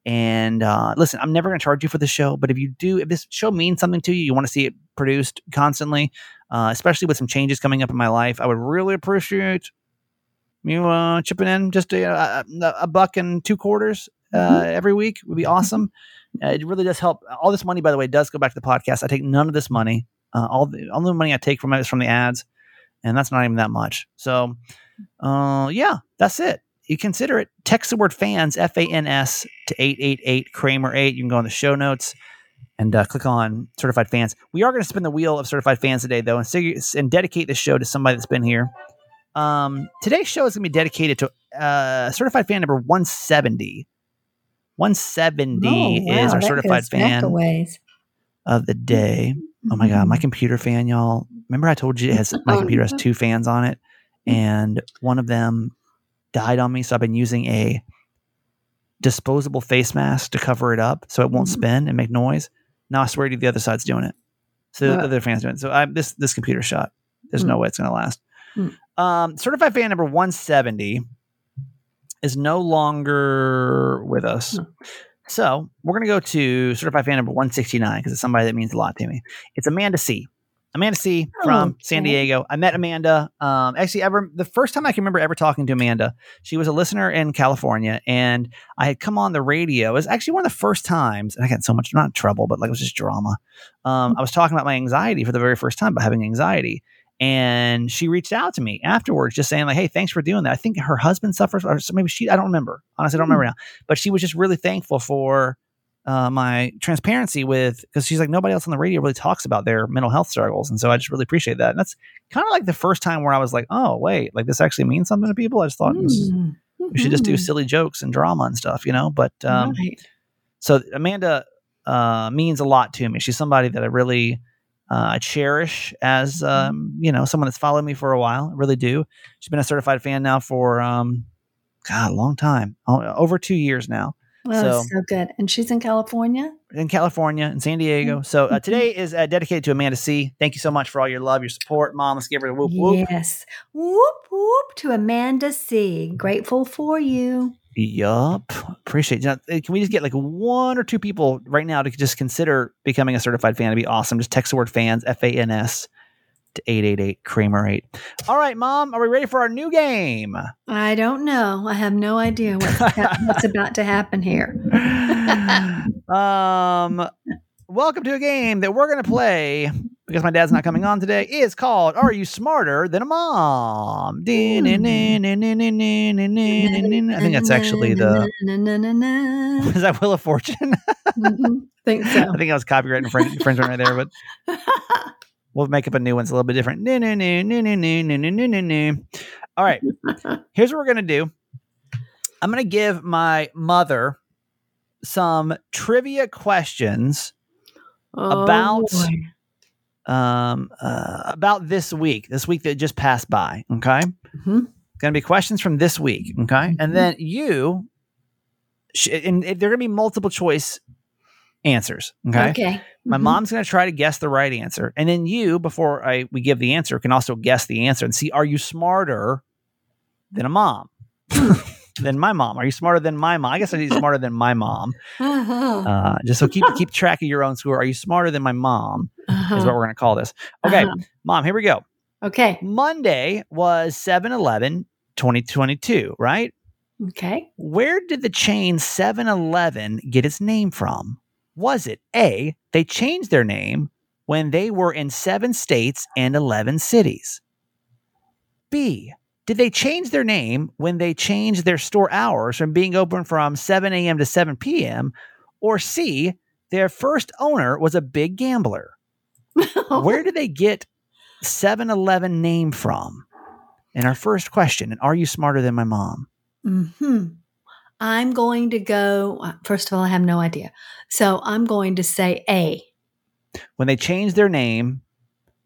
And uh, listen, I'm never going to charge you for the show, but if you do, if this show means something to you, you want to see it produced constantly, uh, especially with some changes coming up in my life, I would really appreciate you uh, chipping in just a, a, a buck and two quarters uh, mm-hmm. every week would be awesome. Uh, it really does help. All this money, by the way, does go back to the podcast. I take none of this money Uh, all the the money I take from it is from the ads, and that's not even that much. So, uh, yeah, that's it. You consider it. Text the word fans F A N S to eight eight eight Kramer eight. You can go in the show notes and uh, click on certified fans. We are going to spin the wheel of certified fans today, though, and, and dedicate this show to somebody that's been here. Um, today's show is going to be dedicated to uh, certified fan number 170. 170 oh, wow, is our certified fan of the day. Oh my god, my mm-hmm. computer fan, y'all. Remember I told you it has my computer has two fans on it, and one of them died on me, so I've been using a disposable face mask to cover it up so it won't mm-hmm. spin and make noise. Now I swear to you, the other side's doing it. So the other fans doing it. So I, this this computer shot. There's mm. no way it's going to last. Mm. Um, certified fan number 170 is no longer with us. Mm. So we're going to go to certified fan number 169 because it's somebody that means a lot to me. It's Amanda C. Amanda C from oh, San Diego. I met Amanda. Um, actually, ever the first time I can remember ever talking to Amanda, she was a listener in California, and I had come on the radio. It was actually one of the first times, and I got so much not trouble, but like it was just drama. Um, I was talking about my anxiety for the very first time about having anxiety, and she reached out to me afterwards, just saying like, "Hey, thanks for doing that." I think her husband suffers, or maybe she. I don't remember. Honestly, I don't remember hmm. now. But she was just really thankful for uh, my transparency with because she's like nobody else on the radio really talks about their mental health struggles, and so I just really appreciate that. And that's kind of like the first time where I was like, oh wait, like this actually means something to people. I just thought mm-hmm. we should just do mm-hmm. silly jokes and drama and stuff, you know. But um, right. so Amanda uh, means a lot to me. She's somebody that I really uh, cherish as mm-hmm. um, you know someone that's followed me for a while. I really do. She's been a certified fan now for um, God, a long time, over two years now. Oh, so, so good. And she's in California? In California, in San Diego. So uh, today is uh, dedicated to Amanda C. Thank you so much for all your love, your support. Mom, let's give her a whoop whoop. Yes. Whoop whoop to Amanda C. Grateful for you. Yup. Appreciate it. Can we just get like one or two people right now to just consider becoming a certified fan? It'd be awesome. Just text the word fans, F A N S, to 888 Kramer 8. All right, Mom, are we ready for our new game? I don't know. I have no idea what's, what's about to happen here. um, welcome to a game that we're going to play because my dad's not coming on today is called Are You Smarter Than a Mom? I think that's actually the. Is that Wheel of Fortune? mm-hmm. think so. I think I was copyright infringement right there, but we'll make up a new one. It's a little bit different. All right. Here's what we're going to do I'm going to give my mother some trivia questions oh, about. Boy um, uh, about this week, this week that just passed by. Okay. Mm-hmm. Going to be questions from this week. Okay. Mm-hmm. And then you, sh- and there are going to be multiple choice answers. Okay. Okay. My mm-hmm. mom's going to try to guess the right answer, and then you, before I we give the answer, can also guess the answer and see are you smarter than a mom. Than my mom? Are you smarter than my mom? I guess I need smarter than my mom. Uh-huh. Uh, just so keep keep track of your own score. Are you smarter than my mom? Uh-huh. Is what we're going to call this. Okay, uh-huh. mom. Here we go. Okay. Monday was 7 11 2022, right? Okay. Where did the chain 7 Eleven get its name from? was it? A, they changed their name when they were in seven states and 11 cities. B, did they change their name when they changed their store hours from being open from 7 a.m. to 7 p.m.? Or C, their first owner was a big gambler? Where did they get 7 Eleven name from? And our first question, and are you smarter than my mom? Hmm. I'm going to go. Uh, first of all, I have no idea. So I'm going to say A. When they changed their name,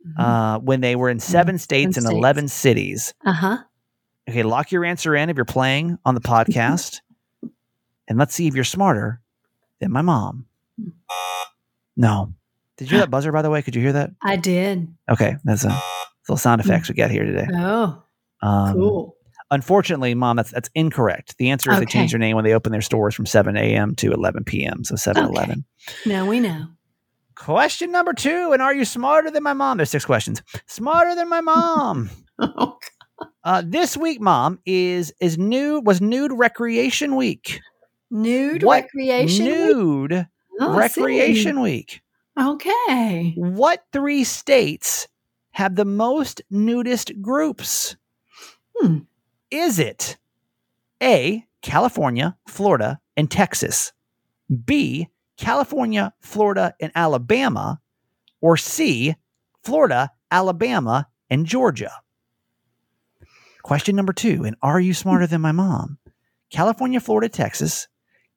mm-hmm. uh, when they were in 7 mm-hmm. states and 11 cities. Uh huh. Okay, lock your answer in if you're playing on the podcast. and let's see if you're smarter than my mom. No. Did you hear that buzzer, by the way? Could you hear that? I did. Okay, that's a little sound effects we got here today. Oh, um, cool. Unfortunately, mom, that's that's incorrect. The answer is okay. they change their name when they open their stores from 7 a.m. to 11 p.m. So 7 okay. 11. Now we know. Question number two. And are you smarter than my mom? There's six questions. Smarter than my mom. oh, uh, this week, mom, is is nude was nude recreation week. Nude what? recreation nude week? Oh, recreation week. Okay. What three states have the most nudist groups? Hmm. Is it A, California, Florida, and Texas? B, California, Florida, and Alabama? Or C, Florida, Alabama, and Georgia? Question number two, and are you smarter than my mom? California, Florida, Texas,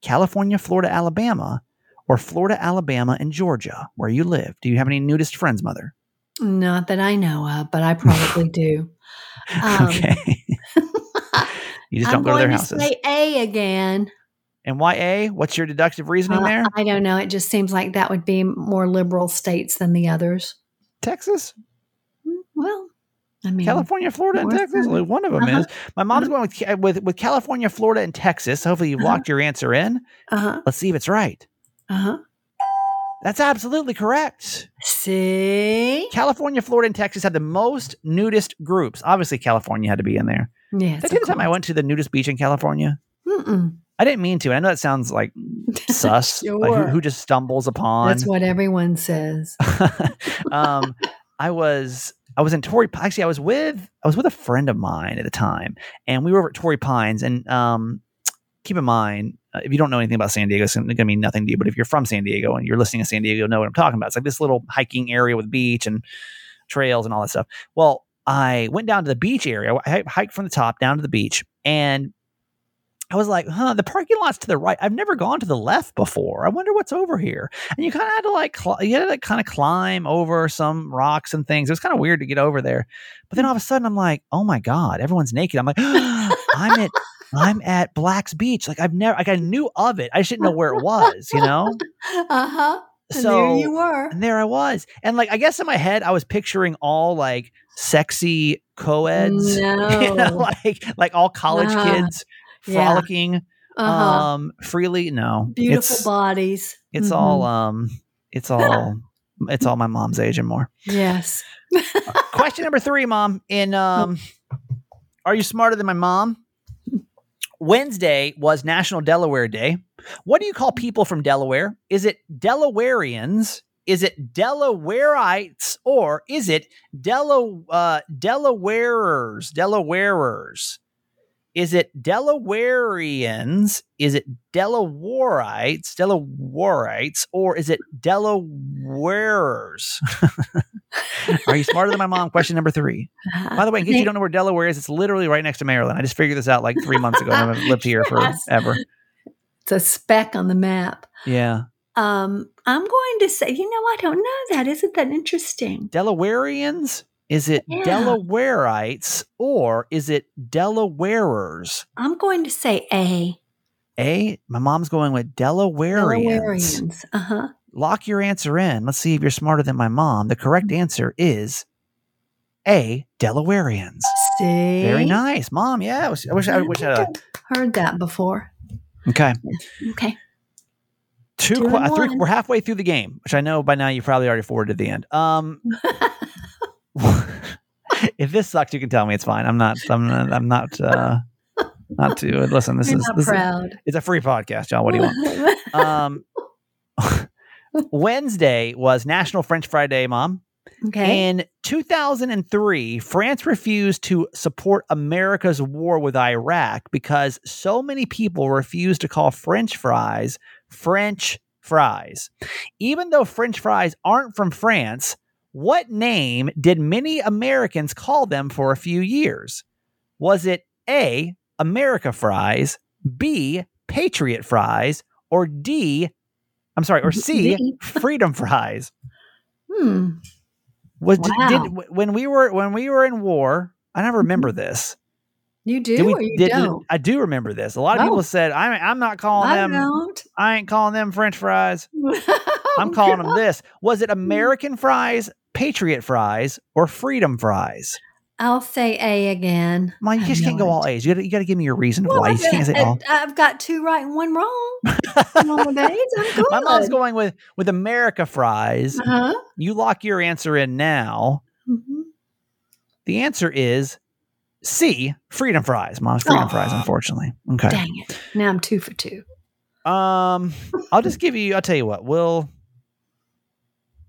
California, Florida, Alabama, or Florida, Alabama, and Georgia, where you live? Do you have any nudist friends, mother? Not that I know of, but I probably do. Um, okay. you just don't go to their houses. say A again. and why A? What's your deductive reasoning Uh, there? I don't know. It just seems like that would be more liberal states than the others. Texas, Mm, Well, I mean, California, Florida, and Texas. Carolina. One of them Uh-huh. is. My mom's going with, with with California, Florida, and Texas. Hopefully, you've Uh-huh. locked your answer in. uh huh, Let's see if it's right. uh huh. That's absolutely correct. See, California, Florida, and Texas had the most nudist groups. Obviously, California had to be in there. Yeah, Did I tell you the time I went to the nudist beach in California? Mm-mm. I didn't mean to. I know that sounds like sus, like who, who just stumbles upon. That's what everyone says. um, I was I was in Torrey. Actually, I was with I was with a friend of mine at the time, and we were over at Torrey Pines. And um, keep in mind, uh, if you don't know anything about San Diego, it's going to mean nothing to you. But if you're from San Diego and you're listening to San Diego, you'll know what I'm talking about. It's like this little hiking area with beach and trails and all that stuff. Well, I went down to the beach area. I hiked from the top down to the beach, and I was like, huh, the parking lot's to the right. I've never gone to the left before. I wonder what's over here. And you kind of had to like, cl- you had to kind of climb over some rocks and things. It was kind of weird to get over there. But then all of a sudden I'm like, oh my God, everyone's naked. I'm like, I'm at, I'm at Black's Beach. Like I've never, like I knew of it. I just didn't know where it was, you know? Uh huh. And So there you were. and there I was. And like, I guess in my head, I was picturing all like sexy co-eds, you know, like, like all college Ah, kids yeah. frolicking Uh-huh. um freely no Beautiful it's bodies. it's Mhm. all um it's all it's all my mom's age and more Yes. question number three mom in um are you smarter than my mom wednesday was national delaware day what do you call people from delaware is it delawareans is it delawareites or is it Dela, uh, delawarers delawarers is it Delawareans? Is it Delawareites? Delawareites? Or is it Delawarers? Are you smarter than my mom? Question number three. By the way, in case you don't know where Delaware is, it's literally right next to Maryland. I just figured this out like three months ago. I've lived here Yes. forever. it's a speck on the map. Yeah. Um, I'm going to say, you know, I don't know that. Isn't that interesting? Delawareans? Is it Yeah. Delawareites or is it Delawarers? I'm going to say A. A, my mom's going with Delawareans. Delawareans. Uh huh. lock your answer in. Let's see if you're smarter than my mom. The correct answer is A. Delawareans. See, Very nice, mom. Yeah, I wish I wish I, wish I had heard that before. okay. Okay. Two, Two qu- three. We're halfway through the game, which I know by now you probably already forwarded to the end. Um, if this sucks, you can tell me it's fine. I'm not. I'm not. I'm not. Uh, not to listen. This You're is this is, it's a free podcast, John. What do you want? um, Wednesday was National French Fry Day, Mom. okay. In 2003, France refused to support America's war with Iraq because so many people refused to call French fries French fries. Even though French fries aren't from France, what name did many Americans call them for a few years? Was it A, America fries, B, Patriot fries, or D, I'm sorry, or C. Freedom fries? Hmm. Was did- Wow. did, when we were when we were in war? I never remember this. You do Did we- or you did- don't? I do remember this. A lot of Oh. people said, "I'm I'm not calling I them. don't. I ain't calling them French fries. Oh, I'm calling them this." Was it American fries, Patriot fries, or Freedom fries? I'll say A again. Mom, you I just can't go all. A's. You got you to give me your reason Well, why. You can't say all. I've got two right and one wrong. Good. My mom's going with with America fries. Uh-huh. You lock your answer in now. Mhm. The answer is C, Freedom fries. Mom's Freedom Aw. fries, unfortunately. Okay. Dang it. Now I'm two for two. Um, I'll just give you. I'll tell you what. We'll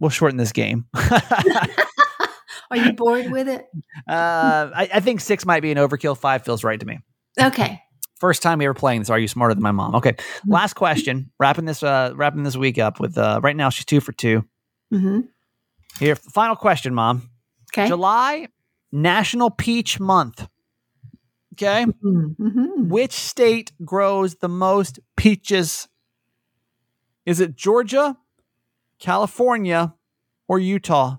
we'll shorten this game. Are you bored with it? Uh, I, I, think six might be an overkill. Five feels right to me. Okay. First time we ever playing this. Are you smarter than my mom? Okay. Mm-hmm. Last question. Wrapping this uh wrapping this week up with uh right now she's two for 2 mm-hmm. Here, final question, mom. Okay. July National Peach Month. Okay. Mm-hmm. mm-hmm. Which state grows the most peaches? Is it Georgia, California, or Utah?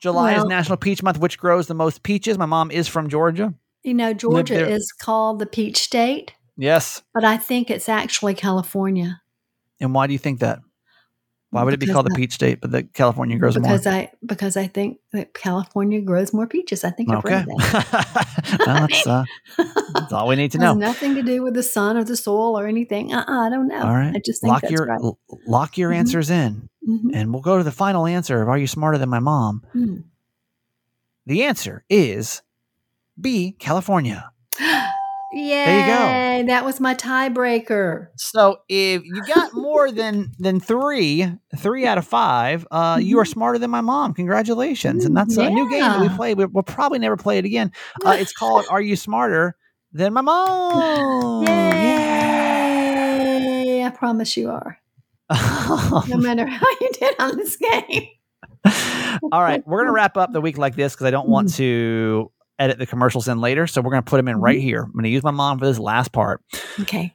July well, is National Peach Month, which grows the most peaches. My mom is from Georgia. You know, Georgia is called the peach state. Yes. But I think it's actually California. And why do you think that? Why would because it be called the peach state, but that California grows because more? I because I think that California grows more peaches. I think I've okay. read that. well, that's, uh, that's, all we need to know. nothing to do with the sun or the soil or anything. Uh-uh, I don't know. All right, I just think lock that's your right. lock your mm-hmm. answers in, mm-hmm. and we'll go to the final answer of Are you smarter than my mom? Mm. The answer is B. California. Yay! There you go. That was my tiebreaker. So if you got more than than three, three out of five, uh, you are mm-hmm. smarter than my mom. Congratulations! And that's yeah. a new game that we play. We, will probably never play it again. Uh, it's called "Are You Smarter Than My Mom?" Yay! Yay. I promise you are. no matter how you did on this game. All right, we're gonna wrap up the week like this because I don't want mm-hmm. to edit the commercials in later. So we're going to put them in right mm-hmm. here. I'm going to use my mom for this last part. Okay.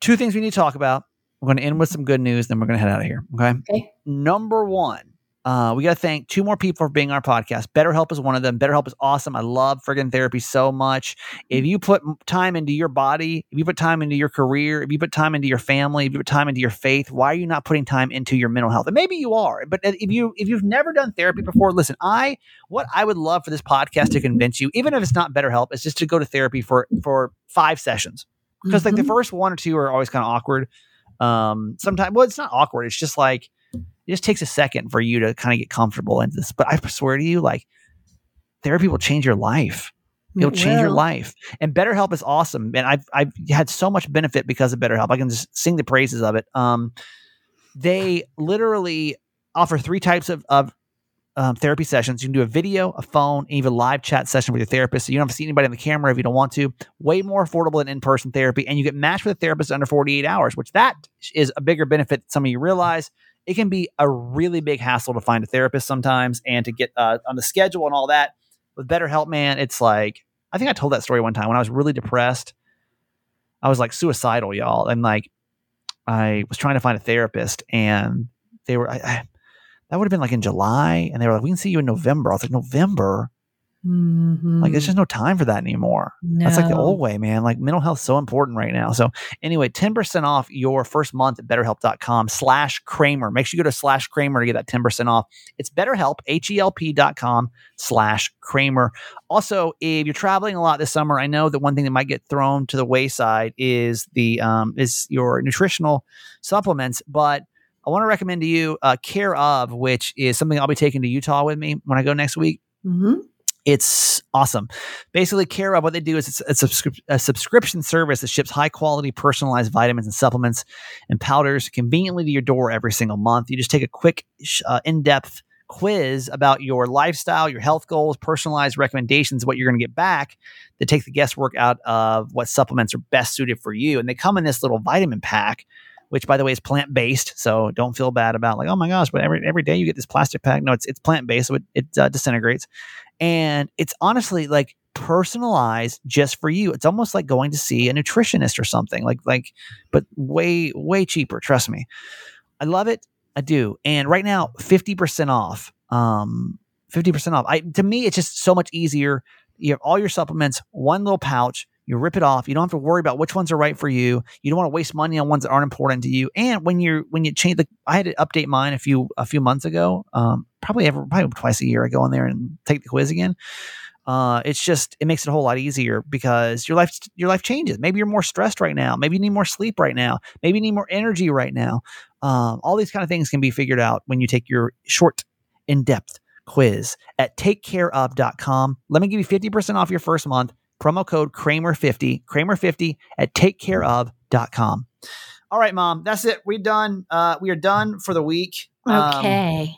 Two things we need to talk about. We're going to end with some good news, then we're going to head out of here. Okay. Okay. Number one, uh, we got to thank two more people for being our podcast. BetterHelp is one of them. BetterHelp is awesome. I love friggin' therapy so much. If you put time into your body, if you put time into your career, if you put time into your family, if you put time into your faith, why are you not putting time into your mental health? And maybe you are, but if you if you've never done therapy before, listen. I what I would love for this podcast to convince you, even if it's not BetterHelp, is just to go to therapy for for five sessions because mm-hmm. like the mm-hmm. first one or two are always kind of awkward. Um, sometimes well, it's not awkward. It's just like it just takes a second for you to kind of get comfortable in this. But I swear to you, like therapy will change your life. It'll it change your life. And BetterHelp is awesome. And I've I've had so much benefit because of BetterHelp. I can just sing the praises of it. Um, they literally offer three types of, of um, therapy sessions. You can do a video, a phone, and even a live chat session with your therapist. So you don't have to see anybody on the camera if you don't want to. Way more affordable than in-person therapy, and you get matched with a therapist under 48 hours, which that is a bigger benefit than some of you realize it can be a really big hassle to find a therapist sometimes and to get uh, on the schedule and all that. With BetterHelp, man, it's like I think I told that story one time when I was really depressed. I was like suicidal, y'all, and like I was trying to find a therapist, and they were I, I, that would have been like in July, and they were like, "We can see you in November." I was like, "November." Mm-hmm. Like, there's just no time for that anymore. No. That's like the old way, man. Like, mental health is so important right now. So, anyway, 10% off your first month at betterhelp.com slash Kramer. Make sure you go to slash Kramer to get that 10% off. It's betterhelp, H-E-L-P dot com slash Kramer. Also, if you're traveling a lot this summer, I know that one thing that might get thrown to the wayside is the um, is your nutritional supplements, but I want to recommend to you uh, Care of, which is something I'll be taking to Utah with me when I go next week. Mm-hmm. It's awesome. Basically, Care of what they do is it's, a, subscri- a, subscription service that ships high quality personalized vitamins and supplements and powders conveniently to your door every single month. You just take a quick, uh, in depth quiz about your lifestyle, your health goals, personalized recommendations, what you're going to get back to take the guesswork out of what supplements are best suited for you. And they come in this little vitamin pack which by the way is plant based. So don't feel bad about like, oh my gosh, but every every day you get this plastic pack. No, it's it's plant based, so it, it uh, disintegrates and it's honestly like personalized just for you. It's almost like going to see a nutritionist or something like like but way way cheaper, trust me. I love it. I do. And right now 50% off. Um 50% off. I to me it's just so much easier. You have all your supplements, one little pouch. You rip it off. You don't have to worry about which ones are right for you. You don't want to waste money on ones that aren't important to you. And when you're when you change the, I had to update mine a few a few months ago. Um, probably every probably twice a year. I go in there and take the quiz again. Uh, it's just it makes it a whole lot easier because your life your life changes. Maybe you're more stressed right now. Maybe you need more sleep right now. Maybe you need more energy right now. Um, all these kind of things can be figured out when you take your short, in depth quiz at takecareof.com. Let me give you 50% off your first month promo code Kramer50, Kramer50 at takecareof.com. All right, mom, that's it. We're done. Uh, we are done for the week. Okay. Um,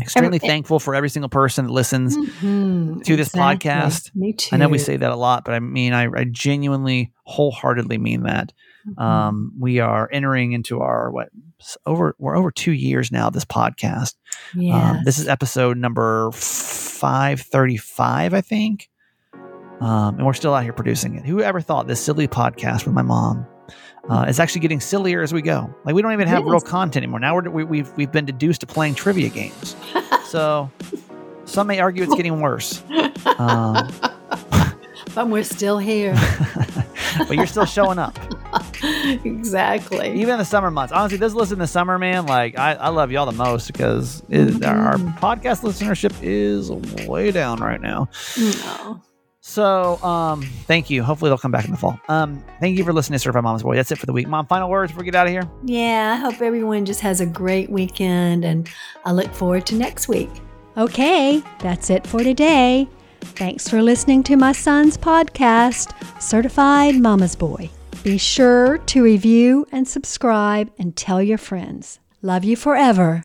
extremely thankful for every single person that listens mm-hmm, to this exactly. podcast. Me too. I know we say that a lot, but I mean, I, I genuinely, wholeheartedly mean that. Mm-hmm. Um, we are entering into our what over we're over two years now. This podcast. Yeah. Um, this is episode number five thirty five, I think. Um, and we're still out here producing it. Whoever thought this silly podcast with my mom uh, is actually getting sillier as we go. Like we don't even have real content anymore. Now we're, we, have we've, we've been deduced to playing trivia games. so some may argue it's getting worse. Um, but we're still here. but you're still showing up. exactly. Even in the summer months. Honestly, this listen in the summer, man, like I, I love y'all the most because it, mm-hmm. our podcast listenership is way down right now. No. So, um, thank you. Hopefully, they'll come back in the fall. Um, thank you for listening to Certified Mama's Boy. That's it for the week. Mom, final words before we get out of here? Yeah, I hope everyone just has a great weekend, and I look forward to next week. Okay, that's it for today. Thanks for listening to my son's podcast, Certified Mama's Boy. Be sure to review and subscribe and tell your friends. Love you forever.